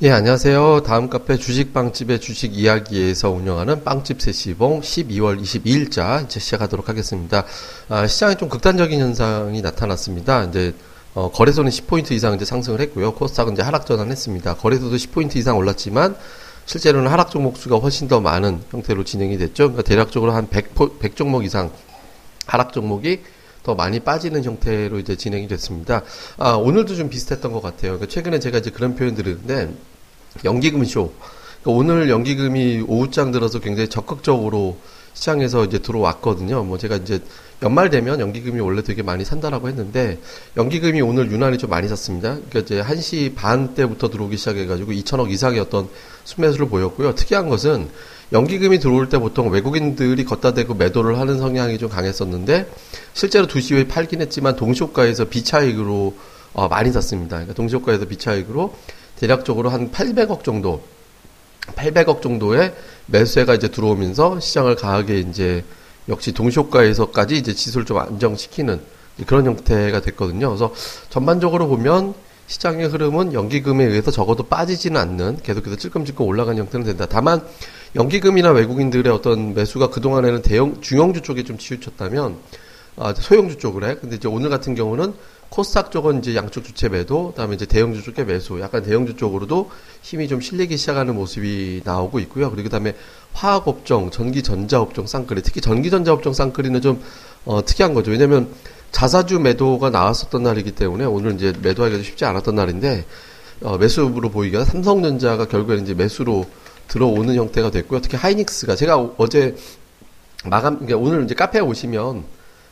예, 안녕하세요. 다음 카페 주식빵집의 주식 이야기에서 운영하는 빵집 세시봉 12월 22일자 이제 시작하도록 하겠습니다. 아, 시장에 좀 극단적인 현상이 나타났습니다. 이제 어, 거래소는 10포인트 이상 이제 상승을 했고요. 코스닥은 이제 하락 전환했습니다. 거래소도 10포인트 이상 올랐지만 실제로는 하락 종목 수가 훨씬 더 많은 형태로 진행이 됐죠. 그러니까 대략적으로 한 100, 100 종목 이상 하락 종목이 더 많이 빠지는 형태로 이제 진행이 됐습니다. 아, 오늘도 좀 비슷했던 것 같아요. 그러니까 최근에 제가 이제 그런 표현 들었는데, 연기금 쇼. 그러니까 오늘 연기금이 오후장 들어서 굉장히 적극적으로 시장에서 이제 들어왔거든요. 뭐 제가 이제 연말 되면 연기금이 원래 되게 많이 산다라고 했는데 연기금이 오늘 유난히 좀 많이 샀습니다. 그러니까 이제 1시 반 때부터 들어오기 시작해가지고 2천억 이상의 어떤 순매수를 보였고요. 특이한 것은 연기금이 들어올 때 보통 외국인들이 걷다 대고 매도를 하는 성향이 좀 강했었는데 실제로 2시 후에 팔긴 했지만 동시호가에서 비차익으로 어, 많이 샀습니다. 그러니까 동시호가에서 비차익으로 대략적으로 한 800억 정도 800억 정도의 매수세가 이제 들어오면서 시장을 강하게 이제 역시 동시효과에서까지 이제 지수를 좀 안정시키는 그런 형태가 됐거든요. 그래서 전반적으로 보면 시장의 흐름은 연기금에 의해서 적어도 빠지지는 않는 계속해서 찔끔찔끔 올라가는 형태는 된다. 다만 연기금이나 외국인들의 어떤 매수가 그동안에는 대형 중형주 쪽에 좀 치우쳤다면 아, 소형주 쪽으로 해. 근데 이제 오늘 같은 경우는 코스닥 쪽은 이제 양쪽 주체 매도, 그다음에 이제 대형주 쪽의 매수, 약간 대형주 쪽으로도 힘이 좀 실리기 시작하는 모습이 나오고 있고요. 그리고 그다음에 화학 업종, 전기 전자 업종 쌍끌이, 특히 전기 전자 업종 쌍끌이는 좀 어, 특이한 거죠. 왜냐하면 자사주 매도가 나왔었던 날이기 때문에 오늘 이제 매도하기도 쉽지 않았던 날인데 어, 매수로 보이기가 삼성전자가 결국에는 이제 매수로 들어오는 형태가 됐고요. 특히 하이닉스가 제가 어제 마감, 그러니까 오늘 이제 카페에 오시면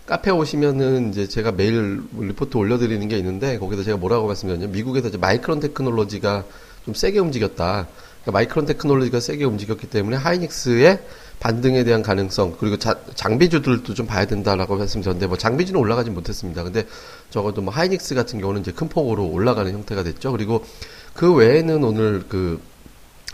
카페 오시면은 이제 제가 매일 리포트 올려드리는 게 있는데 거기서 제가 뭐라고 말씀드렸냐면 미국에서 이제 마이크론 테크놀로지가 좀 세게 움직였다. 그러니까 마이크론 테크놀로지가 세게 움직였기 때문에 하이닉스의 반등에 대한 가능성 그리고 자, 장비주들도 좀 봐야 된다라고 말씀드렸는데 뭐 장비주는 올라가진 못했습니다. 근데 적어도 뭐 하이닉스 같은 경우는 이제 큰 폭으로 올라가는 형태가 됐죠. 그리고 그 외에는 오늘 그,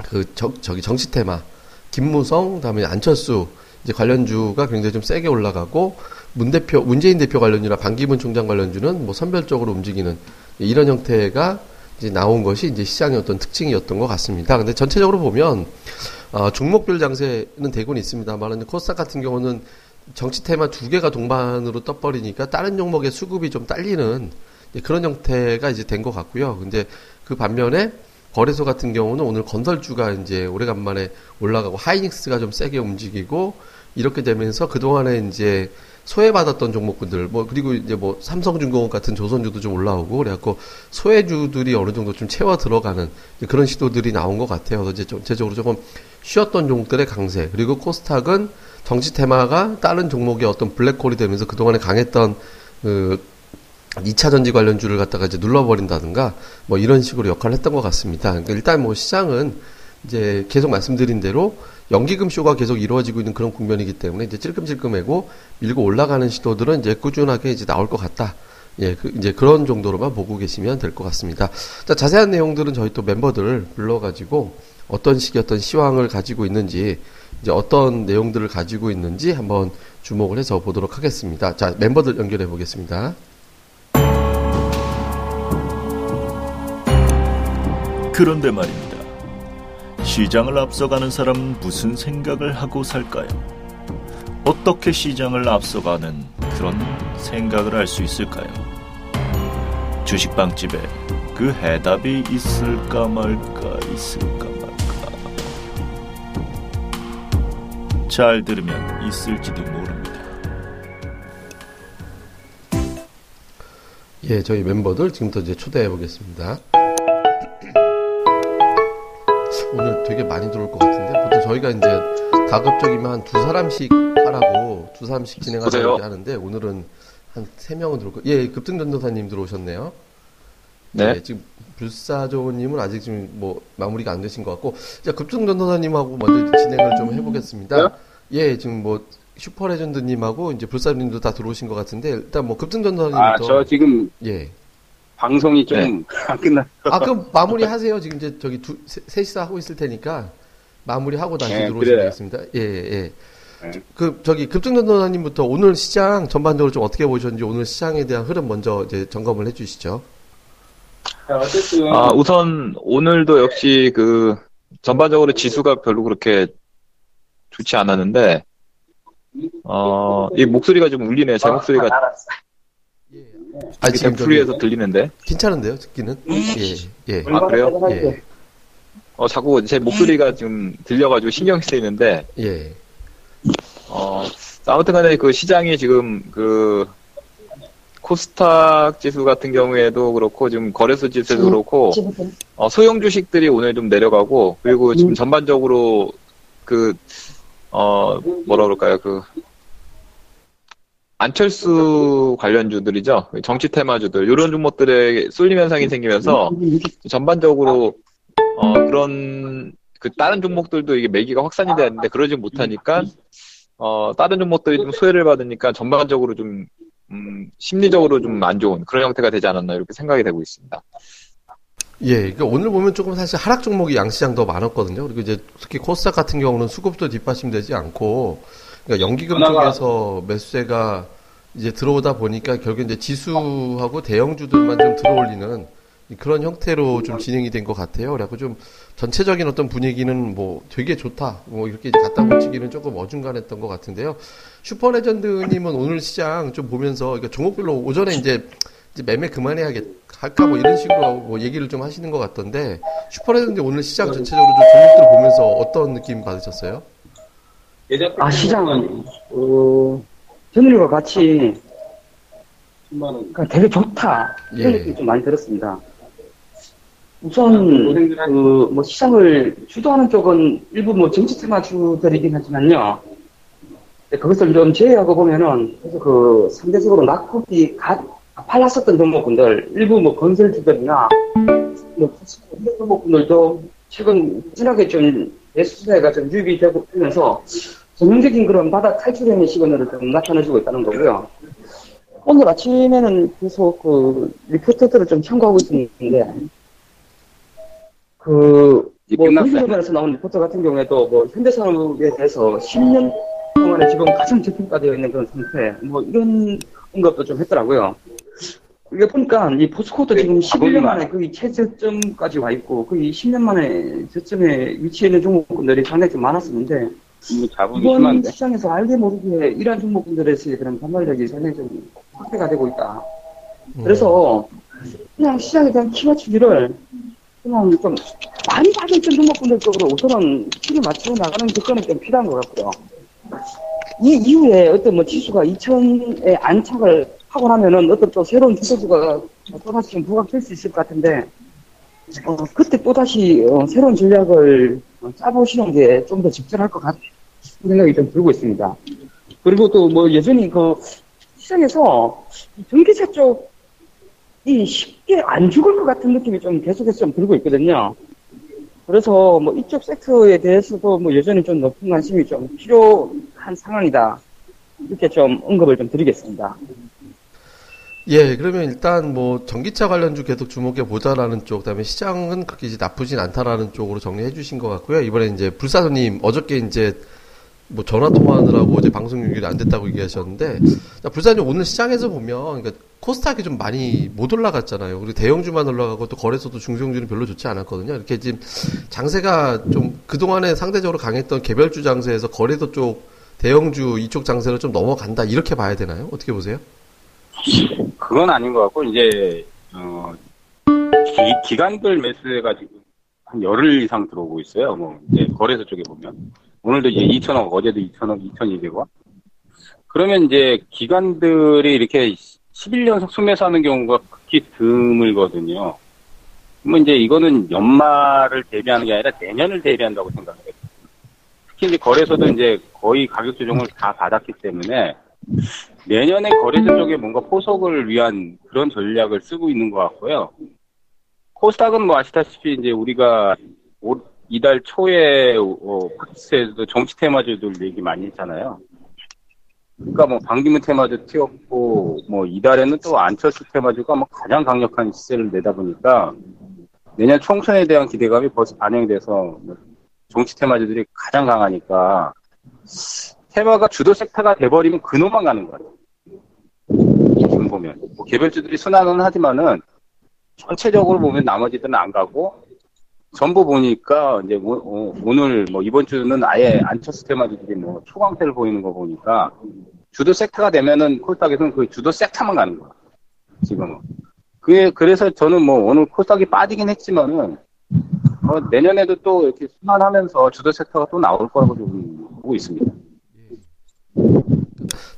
그, 저, 저기 정치 테마, 김무성, 다음에 안철수, 이제 관련주가 굉장히 좀 세게 올라가고, 문 대표, 문재인 대표 관련주나 반기문 총장 관련주는 뭐 선별적으로 움직이는 이런 형태가 이제 나온 것이 이제 시장의 어떤 특징이었던 것 같습니다. 근데 전체적으로 보면, 어, 종목별 장세는 되고는 있습니다만, 코스닥 같은 경우는 정치 테마 두 개가 동반으로 떠버리니까 다른 종목의 수급이 좀 딸리는 그런 형태가 이제 된 것 같고요. 근데 그 반면에 거래소 같은 경우는 오늘 건설주가 이제 오래간만에 올라가고 하이닉스가 좀 세게 움직이고 이렇게 되면서 그동안에 이제 소외받았던 종목군들, 뭐, 그리고 이제 뭐, 삼성중공업 같은 조선주도 좀 올라오고, 그래갖고, 소외주들이 어느 정도 좀 채워 들어가는 그런 시도들이 나온 것 같아요. 그래서 이제 전체적으로 조금 쉬었던 종목들의 강세, 그리고 코스닥은 정치 테마가 다른 종목의 어떤 블랙홀이 되면서 그동안에 강했던, 그, 2차 전지 관련주를 갖다가 이제 눌러버린다든가, 뭐 이런 식으로 역할을 했던 것 같습니다. 그러니까 일단 뭐 시장은 이제 계속 말씀드린 대로 연기금 쇼가 계속 이루어지고 있는 그런 국면이기 때문에 이제 찔끔찔끔하고 밀고 올라가는 시도들은 이제 꾸준하게 이제 나올 것 같다. 예, 그 이제 그런 정도로만 보고 계시면 될 것 같습니다. 자, 자세한 내용들은 저희 또 멤버들을 불러가지고 어떤 식의 어떤 시황을 가지고 있는지 이제 어떤 내용들을 가지고 있는지 한번 주목을 해서 보도록 하겠습니다. 자, 멤버들 연결해 보겠습니다. 그런데 말입니다. 시장을 앞서가는 사람은 무슨 생각을 하고 살까요? 어떻게 시장을 앞서가는 그런 생각을 할 수 있을까요? 주식빵집에 그 해답이 있을까 말까 있을까 말까 잘 들으면 있을지도 모릅니다. 예, 저희 멤버들 지금부터 이제 초대해 보겠습니다. 오늘 되게 많이 들어올 것 같은데 보통 저희가 이제 가급적이면 한 두 사람씩 하라고 두 사람씩 진행하자고 하는데 오늘은 한 세 명은 들어올 거. 예, 급등 전도사님 들어오셨네요. 네. 예, 지금 불사조님은 아직 지금 뭐 마무리가 안 되신 것 같고, 자 급등 전도사님하고 먼저 진행을 좀 해보겠습니다. 네? 예, 지금 뭐 슈퍼레전드님하고 이제 불사조님도 다 들어오신 것 같은데 일단 뭐 급등 전도사님부터. 아, 저 지금 예. 방송이 좀안 네. 끝났어. 아, 그럼 마무리 하세요. 지금 이제 저기 두, 셋이서 하고 있을 테니까 마무리 하고 다시 네, 들어오시면 되겠습니다. 예, 예. 네. 그, 저기, 급등전도사님부터 오늘 시장 전반적으로 좀 어떻게 보셨는지 오늘 시장에 대한 흐름 먼저 이제 점검을 해 주시죠. 아, 우선 오늘도 역시 그 전반적으로 지수가 별로 그렇게 좋지 않았는데 어, 이 목소리가 좀 울리네. 제 목소리가 아, 지금 프리에서 들리는데. 괜찮은데요, 듣기는? 예, 예. 아, 그래요? 예. 어, 자꾸 제 목소리가 지금 들려가지고 신경이 쓰이는데, 예. 어, 아무튼 간에 그 시장이 지금 그, 코스닥 지수 같은 경우에도 그렇고, 지금 거래소 지수도 그렇고, 어, 소형 주식들이 오늘 좀 내려가고, 그리고 지금 전반적으로 그, 어, 뭐라 그럴까요, 그, 안철수 관련주들이죠. 정치 테마주들. 이런 종목들에 쏠림 현상이 생기면서 전반적으로 어, 그런 그 다른 종목들도 이게 매기가 확산이 되는데 그러지 못하니까 어, 다른 종목들이 좀 소외를 받으니까 전반적으로 좀 음, 심리적으로 좀 안 좋은 그런 형태가 되지 않았나 이렇게 생각이 되고 있습니다. 예, 그러니까 오늘 보면 조금 사실 하락 종목이 양시장 더 많았거든요. 그리고 이제 특히 코스닥 같은 경우는 수급도 뒷받침되지 않고 그러니까 연기금 쪽에서 매수세가 이제 들어오다 보니까 결국 이제 지수하고 대형주들만 좀 들어올리는 그런 형태로 좀 진행이 된 것 같아요. 그래갖고 좀 전체적인 어떤 분위기는 뭐 되게 좋다. 뭐 이렇게 이제 갖다 붙이기는 조금 어중간했던 것 같은데요. 슈퍼레전드님은 오늘 시장 좀 보면서 그러니까 종목별로 오전에 이제, 이제 매매 그만해야겠 할까 뭐 이런 식으로 뭐 얘기를 좀 하시는 것 같던데 슈퍼레전드 오늘 시장 전체적으로 좀 종목들 보면서 어떤 느낌 받으셨어요? 아 시장은 어, 전일과 같이 그러니까 되게 좋다 이런 예. 느낌이 좀 많이 들었습니다. 우선 그 뭐 시장을 주도하는 쪽은 일부 뭐 정치 테마주들이긴 하지만요. 그것을 좀 제외하고 보면은 그래서 그 상대적으로 낙폭이 가, 팔랐었던 종목군들 일부 뭐 건설주들이나 뭐 이런 종목군들도 최근 꾸준하게 좀 매수세가 좀 유입이 되고 되면서 전형적인 그런 바닥 탈출형의 시그널을 좀 나타내주고 있다는 거고요. 오늘 아침에는 계속 그 리포터들을 좀 참고하고 있었는데 그 뭐, 경기도면에서 나온 리포터 같은 경우에도 뭐, 현대산업에 대해서 10년 동안에 지금 가장 저평가되어 있는 그런 상태, 뭐, 이런 언급도 좀 했더라고요. 이게 보니까 이 포스코도 지금 11년 만에 거의 최저점까지 와 있고, 거의 10년 만에 저점에 위치해 있는 종목군들이 상당히 좀 많았었는데, 이번 시장에서 알게 모르게 이러한 종목군들에서의 그런 반발력이 상당히 좀 확대가 되고 있다. 그래서 그냥 시장에 대한 키맞추기를 그냥 좀 많이 빠져있던 종목분들 쪽으로 우선은 키를 맞추고 나가는 조건이 좀 필요한 것 같고요. 이 이후에 어떤 뭐 지수가 2천에 안착을 하고 나면은 어떤 또 새로운 주도주가 또다시 좀 부각될 수 있을 것 같은데, 어, 그때 또다시 어, 새로운 전략을 어, 짜보시는 게 좀 더 적절할 것 같은 생각이 좀 들고 있습니다. 그리고 또 뭐 여전히 그 시장에서 이 전기차 쪽이 쉽게 안 죽을 것 같은 느낌이 좀 계속해서 좀 들고 있거든요. 그래서 뭐 이쪽 섹터에 대해서도 뭐 여전히 좀 높은 관심이 좀 필요한 상황이다. 이렇게 좀 언급을 좀 드리겠습니다. 예, 그러면 일단 뭐 전기차 관련주 계속 주목해 보자라는 쪽, 그다음에 시장은 그렇게 이제 나쁘진 않다라는 쪽으로 정리해 주신 것 같고요. 이번에 이제 불사조님 어저께 이제 뭐 전화 통화하느라고 어제 방송 연결이 안 됐다고 얘기하셨는데, 자, 불사조님 오늘 시장에서 보면 그러니까 코스닥이 좀 많이 못 올라갔잖아요. 그리고 대형주만 올라가고 또 거래소도 중소형주는 별로 좋지 않았거든요. 이렇게 지금 장세가 좀 그동안에 상대적으로 강했던 개별주 장세에서 거래소 쪽 대형주 이쪽 장세로 좀 넘어간다 이렇게 봐야 되나요? 어떻게 보세요? 그건 아닌 것 같고 이제 어, 기, 간별 매수해가 지금 한 열흘 이상 들어오고 있어요. 뭐 이제 거래소 쪽에 보면 오늘도 이제 2천억, 어제도 2천억, 2,200원. 그러면 이제 기관들이 이렇게 11년속 순매수하는 경우가 극히 드물거든요. 뭐 이제 이거는 연말을 대비하는 게 아니라 내년을 대비한다고 생각해요. 특히 이제 거래소도 이제 거의 가격 조정을 다 받았기 때문에 내년에 거래소 쪽에 뭔가 포석을 위한 그런 전략을 쓰고 있는 것 같고요. 코스닥은 뭐 아시다시피 이제 우리가 올, 이달 초에 어, 팟캐스트에서도 정치 테마주들 얘기 많이 했잖아요. 그러니까 뭐 방기문 테마주 튀었고 뭐 이달에는 또 안철수 테마주가 뭐 가장 강력한 시세를 내다 보니까 내년 총선에 대한 기대감이 벌써 반영돼서 정치 테마주들이 가장 강하니까 테마가 주도 섹터가 돼버리면 그놈만 가는 거예요. 지금 보면 뭐 개별주들이 순환은 하지만은 전체적으로 보면 나머지들은 안 가고 전부 보니까 이제 오, 어, 오늘 뭐 이번 주는 아예 안철수 테마주들이 뭐 초강세를 보이는 거 보니까 주도 섹터가 되면은 코스닥에서는 그 주도 섹터만 가는 거야 지금은. 그게 그래서 저는 뭐 오늘 코스닥이 빠지긴 했지만은 어, 내년에도 또 이렇게 순환하면서 주도 섹터가 또 나올 거라고 좀 보고 있습니다.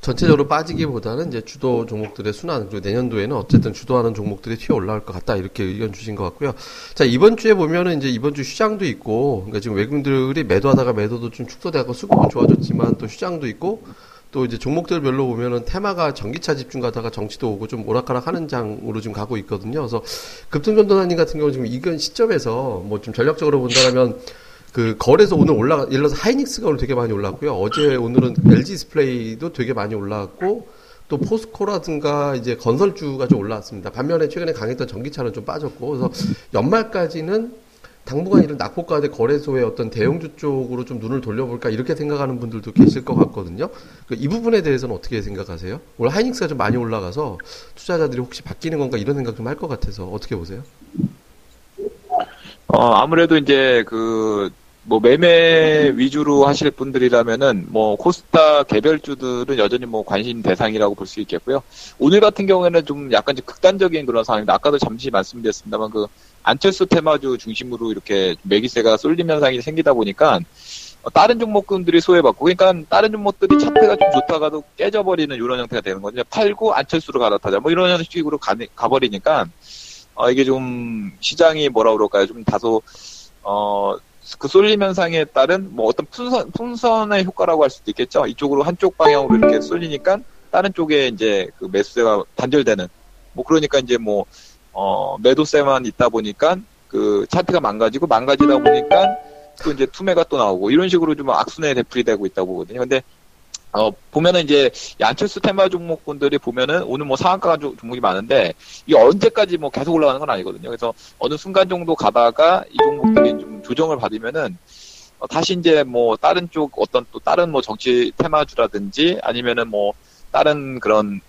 전체적으로 빠지기보다는 이제 주도 종목들의 순환 그리고 내년도에는 어쨌든 주도하는 종목들이 튀어 올라올 것 같다 이렇게 의견 주신 것 같고요. 자 이번 주에 보면은 이제 이번 주 시장도 있고 그러니까 지금 외국인들이 매도하다가 매도도 좀 축소되고 수급은 좋아졌지만 또 시장도 있고 또 이제 종목들별로 보면은 테마가 전기차 집중 가다가 정치도 오고 좀 오락가락 하는 장으로 지금 가고 있거든요. 그래서 급등전도단님 같은 경우는 지금 이건 시점에서 뭐 좀 전략적으로 본다면 그 거래소 오늘 올라가 예를 들어서 하이닉스가 오늘 되게 많이 올랐고요. 어제 오늘은 LG 디스플레이도 되게 많이 올라왔고 또 포스코라든가 이제 건설주가 좀 올라왔습니다. 반면에 최근에 강했던 전기차는 좀 빠졌고 그래서 연말까지는 당분간 이런 낙폭과대 거래소의 어떤 대형주 쪽으로 좀 눈을 돌려볼까 이렇게 생각하는 분들도 계실 것 같거든요. 그이 부분에 대해서는 어떻게 생각하세요? 오늘 하이닉스가 좀 많이 올라가서 투자자들이 혹시 바뀌는 건가 이런 생각 좀 할 것 같아서 어떻게 보세요? 어, 아무래도 이제 그 뭐 매매 위주로 하실 분들이라면은 뭐 코스타 개별주들은 여전히 뭐 관심 대상이라고 볼 수 있겠고요. 오늘 같은 경우에는 좀 약간 극단적인 그런 상황인데 아까도 잠시 말씀드렸습니다만 그 안철수 테마주 중심으로 이렇게 매기세가 쏠림 현상이 생기다 보니까 다른 종목군들이 소외받고 그러니까 다른 종목들이 차트가 좀 좋다가도 깨져버리는 이런 형태가 되는 거죠. 팔고 안철수로 갈아타자 뭐 이런 식으로 가, 가버리니까 어, 이게 좀 시장이 뭐라 그럴까요? 좀 다소 어, 그 쏠림 현상에 따른 뭐 어떤 풍선, 풍선의 효과라고 할 수도 있겠죠. 이쪽으로 한쪽 방향으로 이렇게 쏠리니까 다른 쪽에 이제 그 매수세가 단절되는 뭐 그러니까 이제 뭐, 어, 매도세만 있다 보니까 그 차트가 망가지고 망가지다 보니까 또 이제 투매가 또 나오고 이런 식으로 좀 악순환이 되풀이 되고 있다고 보거든요. 근데 어, 보면은 이제 안철수 테마 종목분들이 보면은 오늘 뭐 상한가 종목이 많은데 이게 언제까지 뭐 계속 올라가는 건 아니거든요. 그래서 어느 순간 정도 가다가 이 종목들이 좀 조정을 받으면은 어, 다시 이제 뭐 다른 쪽 어떤 또 다른 뭐 정치 테마주라든지 아니면은 뭐 다른 그런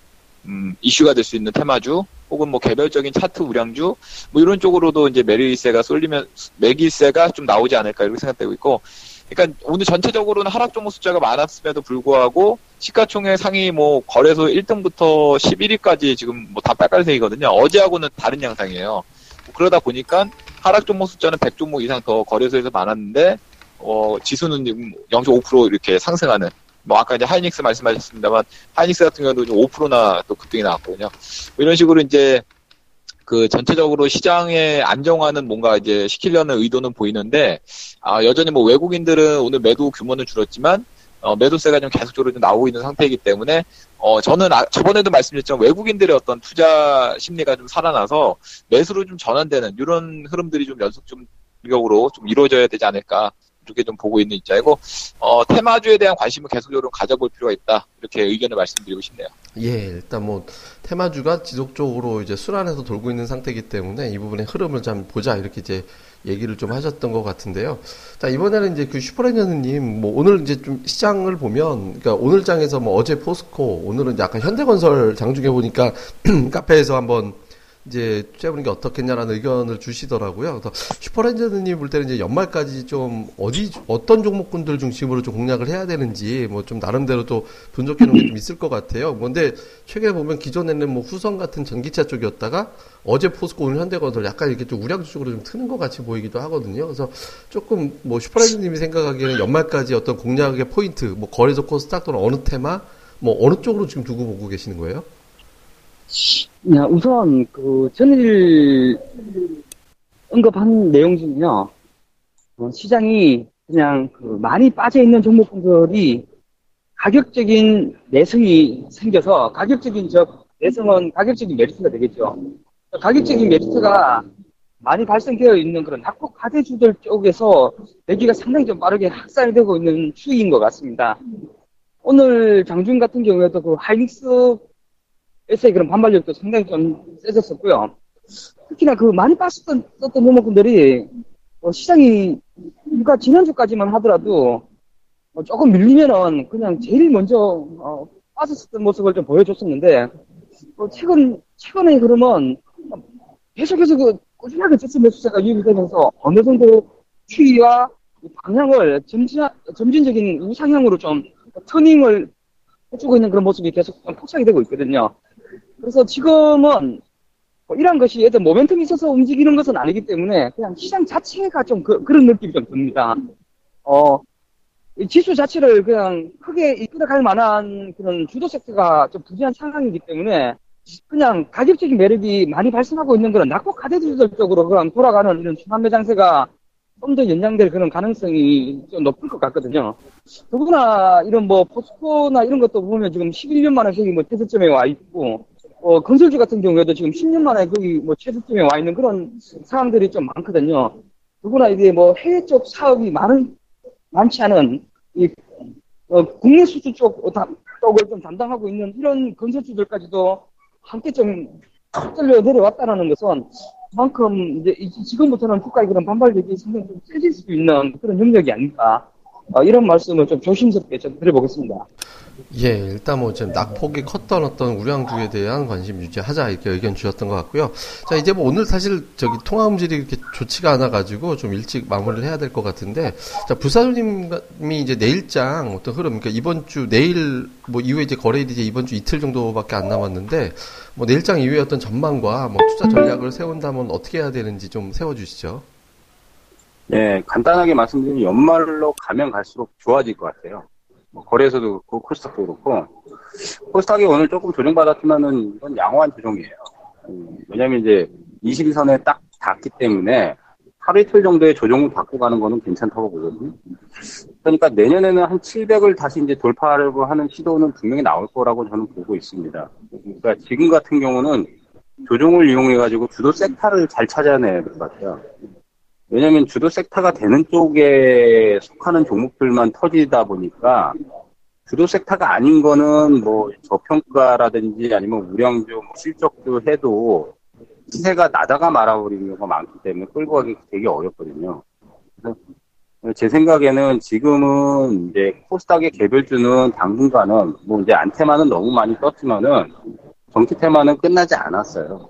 음, 이슈가 될 수 있는 테마주 혹은 뭐 개별적인 차트 우량주 뭐 이런 쪽으로도 이제 매리세가 쏠리면 매기세가 좀 나오지 않을까 이렇게 생각되고 있고 그러니까 오늘 전체적으로는 하락 종목 숫자가 많았음에도 불구하고 시가총액 상위 뭐 거래소 1등부터 11위까지 지금 뭐 다 빨간색이거든요. 어제하고는 다른 양상이에요. 그러다 보니까 하락 종목 숫자는 100종목 이상 더 거래소에서 많았는데 어 지수는 지금 0.5% 이렇게 상승하는 뭐 아까 이제 하이닉스 말씀하셨습니다만 하이닉스 같은 경우도 5%나 또 급등이 나왔거든요. 뭐 이런 식으로 이제 그 전체적으로 시장에 안정화는 뭔가 이제 시키려는 의도는 보이는데 아, 여전히 뭐 외국인들은 오늘 매도 규모는 줄었지만 어, 매도세가 좀 계속적으로 좀 나오고 있는 상태이기 때문에 어, 저는 아, 저번에도 말씀드렸지만 외국인들의 어떤 투자 심리가 좀 살아나서 매수로 좀 전환되는 이런 흐름들이 좀 연속 좀 적으로 좀 이루어져야 되지 않을까 이렇게 좀 보고 있는 입장이고 어, 테마주에 대한 관심을 계속적으로 가져볼 필요가 있다 이렇게 의견을 말씀드리고 싶네요. 예, 일단 뭐 테마주가 지속적으로 이제 순환해서 돌고 있는 상태이기 때문에 이 부분의 흐름을 좀 보자 이렇게 이제 얘기를 좀 하셨던 것 같은데요. 자 이번에는 이제 그 슈퍼레저님 뭐 오늘 이제 좀 시장을 보면 그러니까 오늘 장에서 뭐 어제 포스코 오늘은 약간 현대건설 장 중에 보니까 카페에서 한번 이제 투자해보는 게 어떻겠냐라는 의견을 주시더라고요. 그래서 슈퍼렌저님 볼 때는 이제 연말까지 좀 어디 어떤 종목군들 중심으로 좀 공략을 해야 되는지 뭐 좀 나름대로 또 분석해 놓은 게 좀 있을 것 같아요. 그런데 최근에 보면 기존에는 뭐 후성 같은 전기차 쪽이었다가 어제 포스코 오늘 현대건설 약간 이렇게 좀 우량주 쪽으로 좀 트는 것 같이 보이기도 하거든요. 그래서 조금 뭐 슈퍼렌저님이 생각하기에는 연말까지 어떤 공략의 포인트, 뭐 거래소 코스닥 또는 어느 테마, 뭐 어느 쪽으로 지금 두고 보고 계시는 거예요? 야, 우선, 그, 전일 언급한 내용 중에요. 어, 시장이 그냥 그 많이 빠져 있는 종목들이 가격적인 내성이 생겨서 가격적인 저 내성은 가격적인 메리트가 되겠죠. 가격적인 메리트가 많이 발생되어 있는 그런 낙폭 가대주들 쪽에서 매기가 상당히 좀 빠르게 확산이 되고 있는 추이인 것 같습니다. 오늘 장중 같은 경우에도 그 하이닉스 에서의 그런 반발력도 상당히 좀 세졌었고요. 특히나 그 많이 빠졌던 썼던 종목들이 어, 시장이 그러니까 지난주까지만 하더라도 어, 조금 밀리면은 그냥 제일 먼저 어, 빠졌었던 모습을 좀 보여줬었는데 어, 최근 최근의 흐름은 계속해서 그 꾸준하게 지수 매수세가 유입이 되면서 어느 정도 추이와 방향을 점진, 점진적인 우상향으로 좀 터닝을 해주고 있는 그런 모습이 계속 포착이 되고 있거든요. 그래서 지금은 뭐 이런 것이 어떤 모멘텀이 있어서 움직이는 것은 아니기 때문에 그냥 시장 자체가 좀 그, 런 느낌이 좀 듭니다. 어, 지수 자체를 그냥 크게 이끌어갈 만한 그런 주도 섹터가 좀 부재한 상황이기 때문에 그냥 가격적인 매력이 많이 발생하고 있는 그런 낙폭 가대주들 쪽으로 그냥 돌아가는 이런 순환매 장세가 좀 더 연장될 그런 가능성이 좀 높을 것 같거든요. 더구나 이런 뭐 포스코나 이런 것도 보면 지금 11년 만에 거기 뭐 최저점에 와 있고 어, 건설주 같은 경우에도 지금 10년 만에 거기 뭐 최저점에 와 있는 그런 상황들이 좀 많거든요. 더구나 이게 뭐 해외 쪽 사업이 많은, 많지 않은 이, 어, 국내 수출 쪽, 어, 쪽을 좀 담당하고 있는 이런 건설주들까지도 함께 좀 뚫려 내려왔다는 것은 그만큼 이제 지금부터는 국가의 그런 반발력이 상당히 좀 세질 수 있는 그런 영역이 아닌가. 어, 이런 말씀을 좀 조심스럽게 좀 드려보겠습니다. 예, 일단 뭐 지금 낙폭이 컸던 어떤 우량주에 대한 관심 유지하자 이렇게 의견 주셨던 것 같고요. 자, 이제 뭐 오늘 사실 저기 통화 음질이 이렇게 좋지가 않아 가지고 좀 일찍 마무리를 해야 될 것 같은데, 자, 부사님이 이제 내일장 어떤 흐름, 그러니까 이번 주 내일 뭐 이후에 이제 거래일이 이제 이번 주 이틀 정도밖에 안 남았는데, 뭐 내일장 이후에 어떤 전망과 뭐 투자 전략을 세운다면 어떻게 해야 되는지 좀 세워주시죠. 네, 간단하게 말씀드리면 연말로 가면 갈수록 좋아질 것 같아요. 뭐 거래소도 그렇고 코스닥도 그렇고 코스닥이 오늘 조금 조정받았지만은 이건 양호한 조정이에요. 음, 왜냐면 이제 22선에 딱 닿기 때문에 하루 이틀 정도의 조정을 받고 가는 거는 괜찮다고 보거든요. 그러니까 내년에는 한 700을 다시 이제 돌파하려고 하는 시도는 분명히 나올 거라고 저는 보고 있습니다. 그러니까 지금 같은 경우는 조정을 이용해가지고 주도 섹터를 잘 찾아내야 될 것 같아요. 왜냐하면 주도 섹터가 되는 쪽에 속하는 종목들만 터지다 보니까 주도 섹터가 아닌 거는 뭐 저평가라든지 아니면 우량주 뭐 실적도 해도 시세가 나다가 말아버리는 경우가 많기 때문에 끌고 가기 되게 어렵거든요. 제 생각에는 지금은 이제 코스닥의 개별주는 당분간은 뭐 이제 안테마는 너무 많이 떴지만은 정치 테마는 끝나지 않았어요.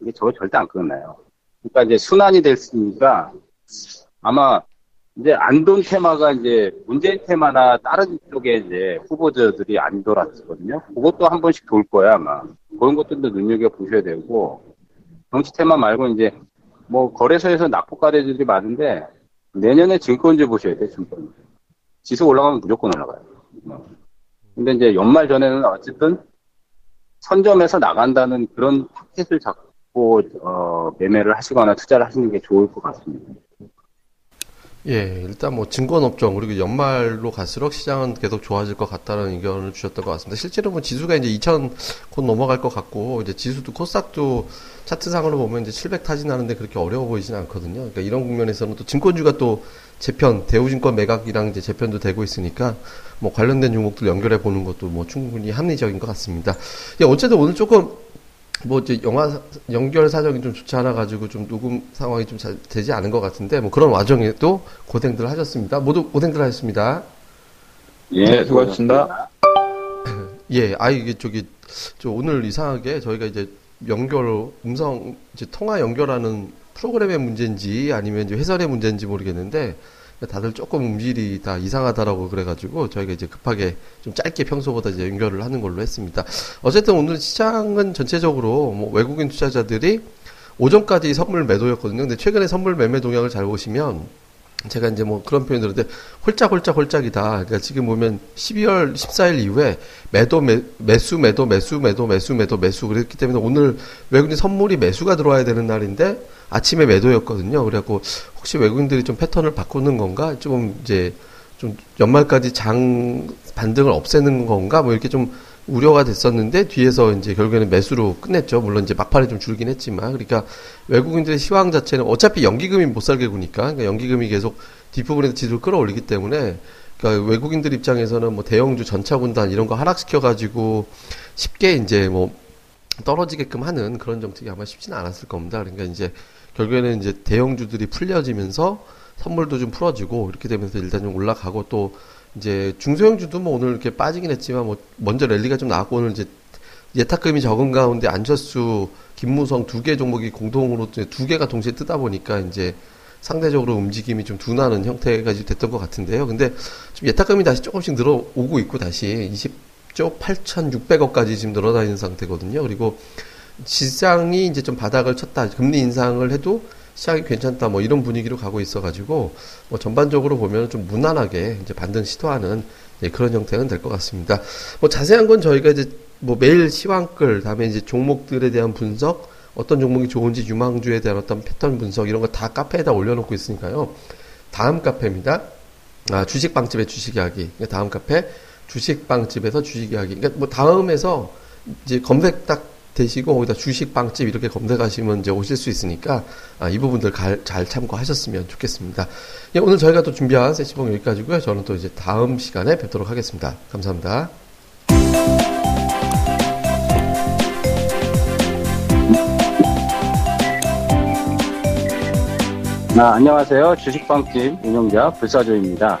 이게 저거 절대 안 끝나요. 그러니까 이제 순환이 됐으니까 아마 이제 안돈 테마가 이제 문재인 테마나 다른 쪽에 이제 후보자들이 안 돌았거든요. 그것도 한 번씩 돌 거야 아마. 그런 것들도 눈여겨 보셔야 되고 정치 테마 말고 이제 뭐 거래소에서 낙폭가대들이 많은데 내년에 증권주 보셔야 돼 증권. 지수 올라가면 무조건 올라가요. 근데 이제 연말 전에는 어쨌든 선점에서 나간다는 그런 타켓을 잡고 어, 매매를 하시거나 투자를 하시는 게 좋을 것 같습니다. 예, 일단 뭐 증권업종 그리고 연말로 갈수록 시장은 계속 좋아질 것 같다는 의견을 주셨던 것 같습니다. 실제로 뭐 지수가 이제 2천 곧 넘어갈 것 같고 이제 지수도 코스닥도 차트상으로 보면 이제 700 타진하는데 그렇게 어려워 보이지는 않거든요. 그러니까 이런 국면에서는 또 증권주가 또 재편 대우증권 매각이랑 이제 재편도 되고 있으니까 뭐 관련된 종목들 연결해 보는 것도 뭐 충분히 합리적인 것 같습니다. 예, 어쨌든 오늘 조금 뭐 이제 영화 연결 사정이 좀 좋지 않아 가지고 좀 녹음 상황이 좀 잘 되지 않은 것 같은데 뭐 그런 와중에도 고생들 하셨습니다. 모두 고생들 하셨습니다. 예, 네, 수고하셨습니다. 예, 아 이게 저기 저 오늘 이상하게 저희가 이제 연결 음성 이제 통화 연결하는 프로그램의 문제인지 아니면 이제 회선의 문제인지 모르겠는데 다들 조금 음질이 다 이상하다라고 그래가지고 저희가 이제 급하게 좀 짧게 평소보다 이제 연결을 하는 걸로 했습니다. 어쨌든 오늘 시장은 전체적으로 뭐 외국인 투자자들이 오전까지 선물 매도였거든요. 근데 최근에 선물 매매 동향을 잘 보시면 제가 이제 뭐 그런 표현 들었는데 홀짝홀짝 홀짝이다. 그러니까 지금 보면 12월 14일 이후에 매도 매, 매수 매도 매수 매도 매수 매도 매수 그랬기 때문에 오늘 외국인 선물이 매수가 들어와야 되는 날인데 아침에 매도였거든요. 그래갖고 혹시 외국인들이 좀 패턴을 바꾸는 건가? 좀 이제 좀 연말까지 장 반등을 없애는 건가? 뭐 이렇게 좀 우려가 됐었는데 뒤에서 이제 결국에는 매수로 끝냈죠. 물론 이제 막판에 좀 줄긴 했지만 그러니까 외국인들의 시황 자체는 어차피 연기금이 못 살게 구니까 그러니까 연기금이 계속 뒷부분에서 지수를 끌어올리기 때문에 그러니까 외국인들 입장에서는 뭐 대형주 전차군단 이런 거 하락시켜 가지고 쉽게 이제 뭐 떨어지게끔 하는 그런 정책이 아마 쉽지는 않았을 겁니다. 그러니까 이제 결국에는 이제 대형주들이 풀려지면서 선물도 좀 풀어지고 이렇게 되면서 일단 좀 올라가고 또 이제 중소형주도 뭐 오늘 이렇게 빠지긴 했지만 뭐 먼저 랠리가 좀 나왔고 오늘 이제 예탁금이 적은 가운데 안철수, 김무성 두 개 종목이 공동으로 두 개가 동시에 뜨다 보니까 이제 상대적으로 움직임이 좀 둔하는 형태가 됐던 것 같은데요. 근데 좀 예탁금이 다시 조금씩 늘어오고 있고 다시 20조 8,600억까지 지금 늘어다니는 상태거든요. 그리고 시장이 이제 좀 바닥을 쳤다. 금리 인상을 해도 시장이 괜찮다. 뭐 이런 분위기로 가고 있어가지고 뭐 전반적으로 보면 좀 무난하게 이제 반등 시도하는 예, 그런 형태는 될 것 같습니다. 뭐 자세한 건 저희가 이제 뭐 매일 시황글, 다음에 이제 종목들에 대한 분석, 어떤 종목이 좋은지 유망주에 대한 어떤 패턴 분석 이런 거 다 카페에다 올려놓고 있으니까요. 다음 카페입니다. 아, 주식 빵집의 주식 이야기. 다음 카페 주식 빵집에서 주식 이야기. 그러니까 뭐 다음에서 이제 검색 딱 되시고 거기다 주식 빵집 이렇게 검색하시면 이제 오실 수 있으니까 아, 이 부분들 갈, 잘 참고하셨으면 좋겠습니다. 예, 오늘 저희가 또 준비한 세시봉 여기까지고요. 저는 또 이제 다음 시간에 뵙도록 하겠습니다. 감사합니다. 아, 안녕하세요. 주식빵집 운영자 불사조입니다.